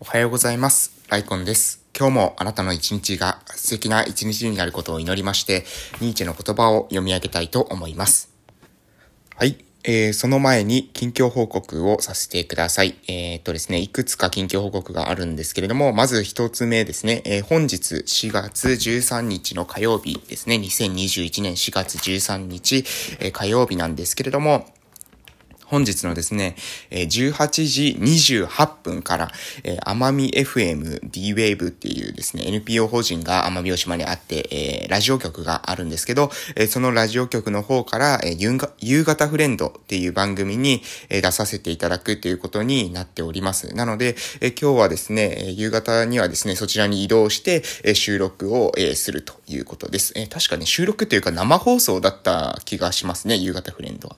おはようございます。ライコンです。今日もあなたの一日が素敵な一日になることを祈りまして、ニーチェの言葉を読み上げたいと思います。はい。えー、その前に近況報告をさせてください。えー、っとですね、いくつか近況報告があるんですけれども、まず一つ目ですね、えー、本日4月13日の火曜日ですね、2021年4月13日、えー、火曜日なんですけれども、本日のですね、18時28分から、奄美 FM D-Wave っていうですね、NPO 法人が奄美大島にあって、ラジオ局があるんですけど、そのラジオ局の方から、夕方フレンドっていう番組に出させていただくということになっております。なので、今日はですね、夕方にはですね、そちらに移動して、収録をするということです。確かに収録というか生放送だった気がしますね、夕方フレンドは。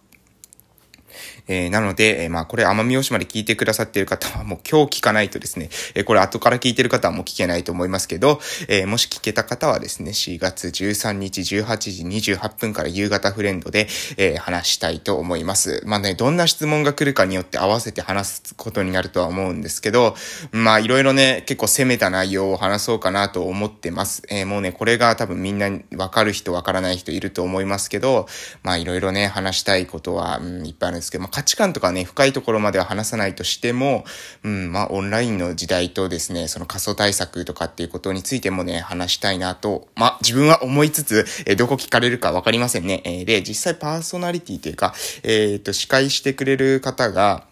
えー、なので、えー、まあ、これ奄美大島で聞いてくださっている方はもう今日聞かないとですね、えー、これ後から聞いてる方はもう聞けないと思いますけど、えー、もし聞けた方はですね、4月13日18時28分から夕方フレンドで、えー、話したいと思います。まあね、どんな質問が来るかによって合わせて話すことになるとは思うんですけど、まあ、いろいろね、結構攻めた内容を話そうかなと思ってます。えー、もうね、これが多分みんなわかる人わからない人いると思いますけど、まあ、いろいろね、話したいことは、うん、いっぱいあるんですけど、価値観とかね、深いところまでは話さないとしても、うん、まあ、オンラインの時代とですね、その仮想対策とかっていうことについてもね、話したいなと、まあ、自分は思いつつ、えー、どこ聞かれるかわかりませんね。えー、で、実際パーソナリティというか、えっ、と、司会してくれる方が、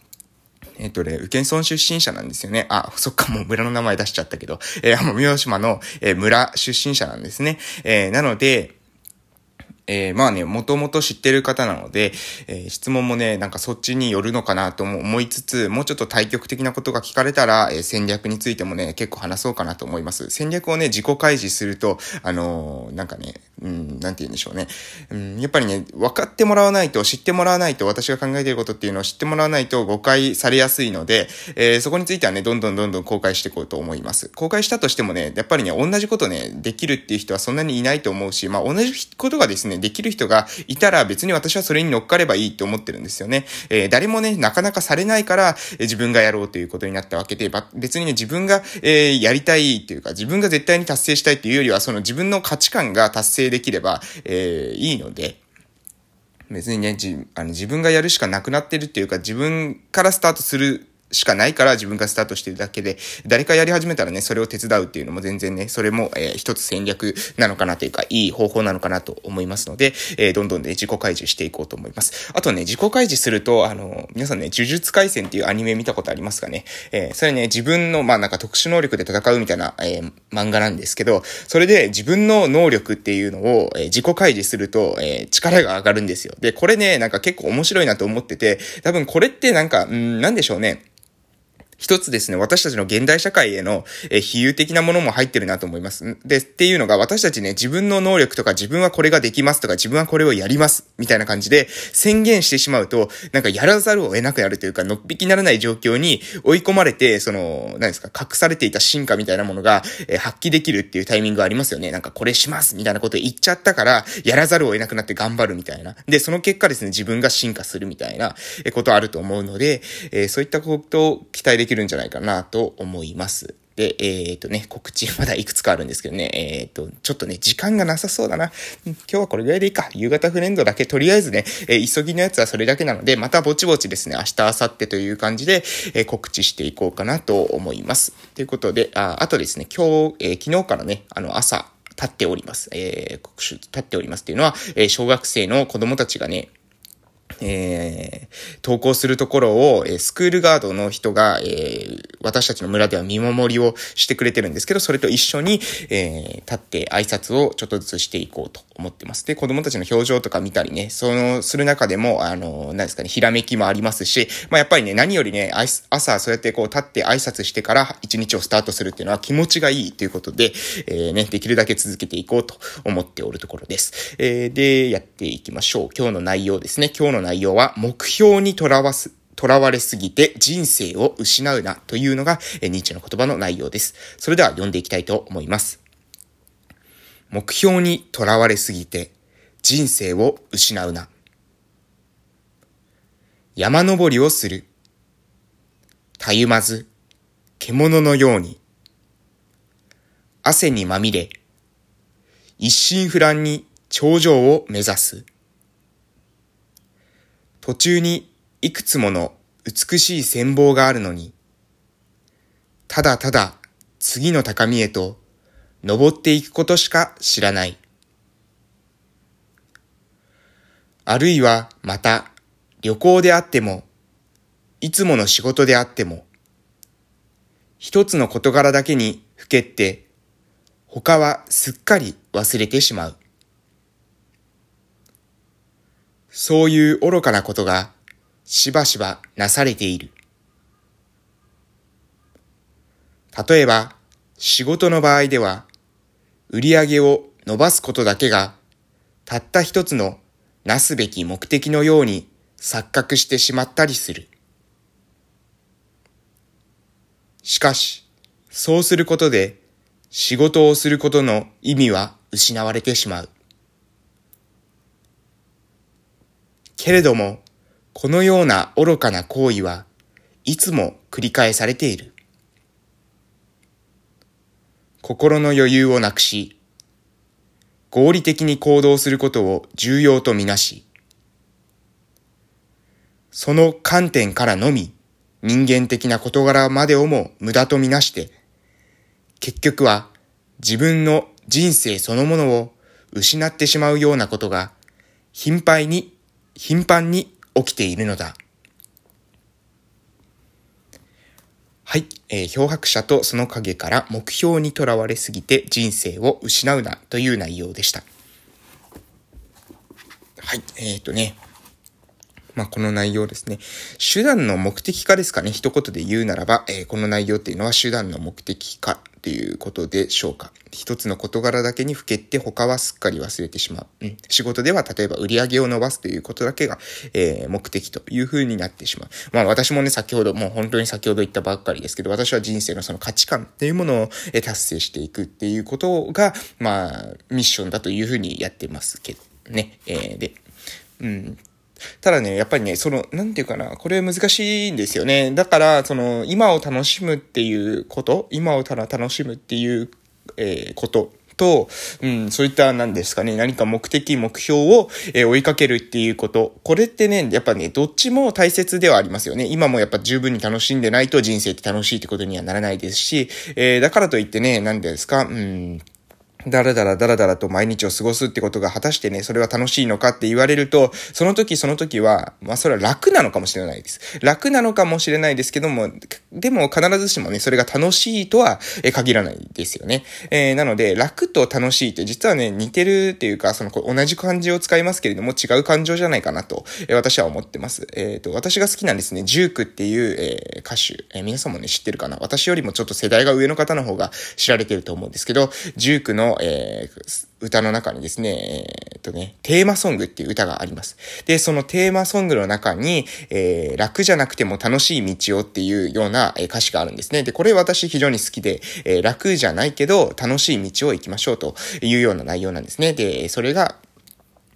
えっ、とね、宇検村出身者なんですよね。あ、そっか、もう村の名前出しちゃったけど、えー、奄美大島の、えー、村出身者なんですね。えー、なので、えー、まあね、もともと知ってる方なので、えー、質問もね、なんかそっちによるのかなと思いつつ、もうちょっと対極的なことが聞かれたら、えー、戦略についてもね、結構話そうかなと思います。戦略をね、自己開示すると、あの、なんかね、うん、なんて言うんでしょうね。うん、やっぱりね、分かってもらわないと、知ってもらわないと、私が考えてることっていうのを知ってもらわないと誤解されやすいので、えー、そこについてはね、どんどんどんどん公開していこうと思います。公開したとしてもね、やっぱりね、同じことね、できるっていう人はそんなにいないと思うし、まあ同じことがですね、できる人がいたら別に私はそれに乗っかればいいって思ってるんですよね。えー、誰もね、なかなかされないから、えー、自分がやろうということになったわけで、別にね、自分が、えー、やりたいっていうか、自分が絶対に達成したいっていうよりは、その自分の価値観が達成できれば、えー、いいので、別にね、じあの自分がやるしかなくなってるっていうか、自分からスタートするしかないから自分がスタートしてるだけで、誰かやり始めたらね、それを手伝うっていうのも全然ね、それも、えー、一つ戦略なのかなというか、いい方法なのかなと思いますので、えー、どんどんね、自己開示していこうと思います。あとね、自己開示すると、あの、皆さんね、呪術回戦っていうアニメ見たことありますかね？えー、それね、自分の、まあなんか特殊能力で戦うみたいな、えー、漫画なんですけど、それで自分の能力っていうのを、えー、自己開示すると、えー、力が上がるんですよ。で、これね、なんか結構面白いなと思ってて、多分これってなんか、んなんでしょうね。一つですね、私たちの現代社会への、え比喩的なものも入ってるなと思います。で、っていうのが私たちね、自分の能力とか自分はこれができますとか自分はこれをやります、みたいな感じで宣言してしまうと、なんかやらざるを得なくなるというか、のっぴきならない状況に追い込まれて、その、何ですか、隠されていた進化みたいなものが、え発揮できるっていうタイミングがありますよね。なんかこれしますみたいなこと言っちゃったから、やらざるを得なくなって頑張るみたいな。で、その結果ですね、自分が進化するみたいなことあると思うので、え、そういったことを期待できるんじゃないかなと思います。で、えっ、ー、とね、告知まだいくつかあるんですけどね、えっ、ー、と、ちょっとね、時間がなさそうだな。今日はこれぐらいでいいか。夕方フレンドだけ、とりあえずね、えー、急ぎのやつはそれだけなので、またぼちぼちですね、明日、明後日という感じで、え告知していこうかなと思います。ということで、ああとですね、今日、え昨日からね、あの、朝、立っております。えー、国立っておりますっていうのは、えー、小学生の子供たちがね、えー、投稿するところを、えー、スクールガードの人が、えー、私たちの村では見守りをしてくれてるんですけど、それと一緒に、えー、立って挨拶をちょっとずつしていこうと思ってます。で、子供たちの表情とか見たりね、その、する中でも、あの、何ですかね、ひらめきもありますし、まあ、やっぱりね、何よりね、朝そうやってこう立って挨拶してから一日をスタートするっていうのは気持ちがいいということで、えー、ね、できるだけ続けていこうと思っておるところです。えー、で、やっていきましょう。今日の内容ですね。今日の内容は、目標にとらわす、囚われすぎて人生を失うなというのが、ニーチェの言葉の内容です。それでは読んでいきたいと思います。目標にとらわれすぎて人生を失うな。山登りをする。たゆまず、獣のように、汗にまみれ、一心不乱に頂上を目指す。途中にいくつもの美しい戦望があるのに、ただただ次の高みへと登っていくことしか知らない。あるいはまた旅行であっても、いつもの仕事であっても、一つの事柄だけにふけって、他はすっかり忘れてしまう。そういう愚かなことがしばしばなされている。例えば、仕事の場合では、売り上げを伸ばすことだけが、たった一つのなすべき目的のように錯覚してしまったりする。しかし、そうすることで、仕事をすることの意味は失われてしまう。けれども、このような愚かな行為はいつも繰り返されている。心の余裕をなくし、合理的に行動することを重要とみなし、その観点からのみ人間的な事柄までをも無駄とみなして、結局は自分の人生そのものを失ってしまうようなことが頻繁に、頻繁に起きているのだ。はい。えー、漂白者とその影から目標にとらわれすぎて人生を失うなという内容でした。はい。えっ、ー、とね。まあ、この内容ですね。手段の目的化ですかね。一言で言うならば、えー、この内容っていうのは手段の目的化っていうことでしょうか。一つの事柄だけにふけって他はすっかり忘れてしまう。うん、仕事では例えば売り上げを伸ばすということだけが、えー、目的という風になってしまう。まあ私もね、先ほど、もう本当に先ほど言ったばっかりですけど、私は人生のその価値観っていうものを、え達成していくっていうことが、まあ、ミッションだという風にやってますけどね。えー、で、うん。ただね、やっぱりね、その、なんていうかな、これ難しいんですよね。だから、その、今を楽しむっていうこと、今をただ楽しむっていう、えー、ことと、うん、そういった何ですかね、何か目的、目標を、えー、追いかけるっていうこと。これってね、やっぱね、どっちも大切ではありますよね。今もやっぱ十分に楽しんでないと人生って楽しいってことにはならないですし、えー、だからといってね、何ですか、うん、だらだらだらだらと毎日を過ごすってことが果たしてね、それは楽しいのかって言われると、その時その時は、まあそれは楽なのかもしれないです。楽なのかもしれないですけども、でも必ずしもね、それが楽しいとは限らないですよね。えー、なので、楽と楽しいって実はね、似てるっていうか、その同じ漢字を使いますけれども、違う感情じゃないかなと、え、私は思ってます。えっ、ー、と、私が好きなんですね、ジュークっていう、え、歌手、え、皆さんもね、知ってるかな？私よりもちょっと世代が上の方の方が知られてると思うんですけど、ジュークの、えー、歌の中にですね、えー、っとね、テーマソングっていう歌があります。で、そのテーマソングの中に、えー、楽じゃなくても楽しい道をっていうような歌詞があるんですね。で、これ私非常に好きで、えー、楽じゃないけど楽しい道を行きましょうというような内容なんですね。で、それが、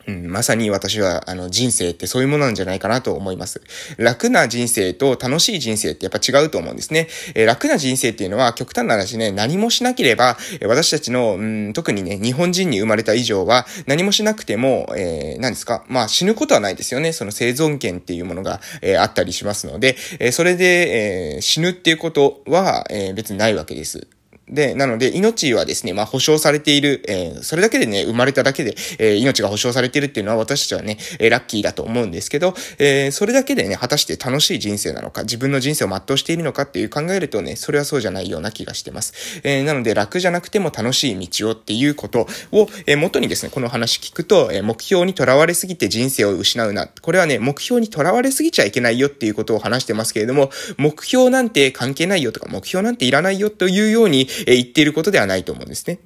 うん、まさに私は、あの、人生ってそういうものなんじゃないかなと思います。楽な人生と楽しい人生ってやっぱ違うと思うんですね。えー、楽な人生っていうのは、極端な話ね、何もしなければ、私たちの、うん、特にね、日本人に生まれた以上は、何もしなくても、えー、何ですか？まあ、死ぬことはないですよね。その生存権っていうものが、えー、あったりしますので、え、それで、え、死ぬっていうことは、え、別にないわけです。で、なので、命はですね、まあ、保証されている、えー、それだけでね、生まれただけで、えー、命が保証されているっていうのは私たちはね、えー、ラッキーだと思うんですけど、えー、それだけでね、果たして楽しい人生なのか、自分の人生を全うしているのかっていう考えるとね、それはそうじゃないような気がしてます。えー、なので、楽じゃなくても楽しい道をっていうことを、えー、元にですね、この話聞くと、えー、目標にとらわれすぎて人生を失うな。これはね、目標にとらわれすぎちゃいけないよっていうことを話してますけれども、目標なんて関係ないよとか、目標なんていらないよというように、え言っていることではないと思うんですね。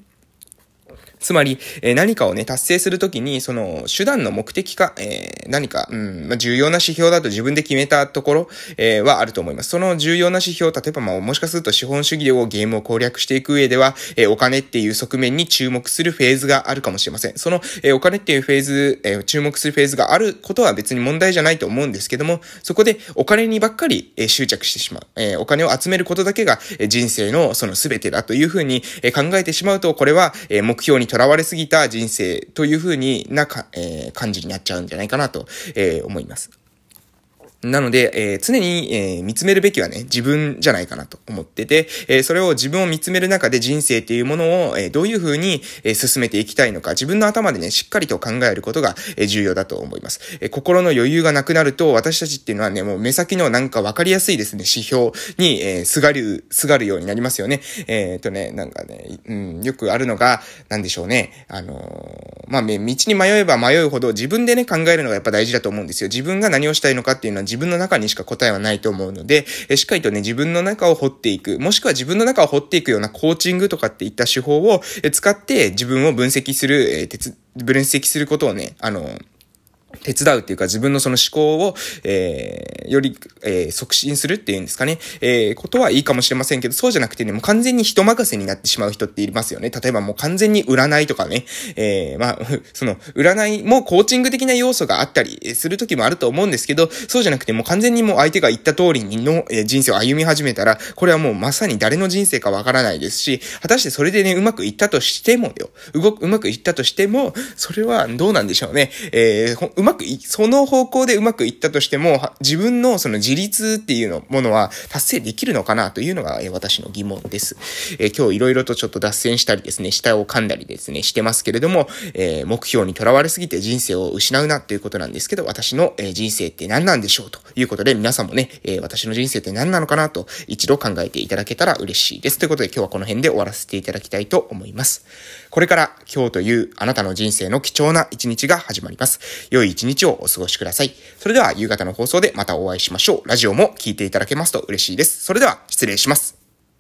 つまり、えー、何かをね、達成するときに、その、手段の目的か、えー、何か、うん、まあ、重要な指標だと自分で決めたところ、えー、はあると思います。その重要な指標、例えば、まあ、もしかすると資本主義をゲームを攻略していく上では、えー、お金っていう側面に注目するフェーズがあるかもしれません。その、えー、お金っていうフェーズ、えー、注目するフェーズがあることは別に問題じゃないと思うんですけども、そこでお金にばっかり、えー、執着してしまう。えー、お金を集めることだけが、えー、人生のその全てだというふうに、えー、考えてしまうと、これは、えー、目標にとらわれすぎた人生というふうにな、えー、感じになっちゃうんじゃないかなと、えー、思います。なので、えー、常に、えー、見つめるべきはね、自分じゃないかなと思ってて、えー、それを自分を見つめる中で人生っていうものを、えどういうふうに、え進めていきたいのか、自分の頭でね、しっかりと考えることが、え重要だと思います。え心の余裕がなくなると、私たちっていうのはね、もう目先のなんかわかりやすいですね、指標に、えすがる、すがるようになりますよね。えっ、とね、なんかね、うん、よくあるのが、なんでしょうね、あのまあ、道に迷えば迷うほど自分でね、考えるのがやっぱ大事だと思うんですよ。自分が何をしたいのかっていうのは自分の中にしか答えはないと思うので、しっかりとね、自分の中を掘っていく、もしくは自分の中を掘っていくようなコーチングとかっていった手法を使って自分を分析する、えー、分析することをね、あの、手伝うっていうか自分のその思考を、えー、より、えー、促進するっていうんですかね、えー、ことはいいかもしれませんけど、そうじゃなくてね、もう完全に人任せになってしまう人っていますよね。例えばもう完全に占いとかね、えー、まあ、その、占いもコーチング的な要素があったりする時もあると思うんですけど、そうじゃなくてもう完全にもう相手が言った通りにの、え人生を歩み始めたら、これはもうまさに誰の人生かわからないですし、果たしてそれでね、うまくいったとしてもよ、動く、うまくいったとしても、それはどうなんでしょうね。えー、うまくい、その方向でうまくいったとしても、自分のその自立っていうのものは達成できるのかなというのが、え私の疑問です。え、今日いろいろとちょっと脱線したりですね、下を噛んだりですね、してますけれども、えー、目標にとらわれすぎて人生を失うなということなんですけど、私の、え人生って何なんでしょうということで、皆さんもね、え私の人生って何なのかなと一度考えていただけたら嬉しいです。ということで今日はこの辺で終わらせていただきたいと思います。これから今日というあなたの人生の貴重な一日が始まります。良い一日をお過ごしください。それでは夕方の放送でまたお会いしましょう。ラジオも聴いていただけますと嬉しいです。それでは失礼します。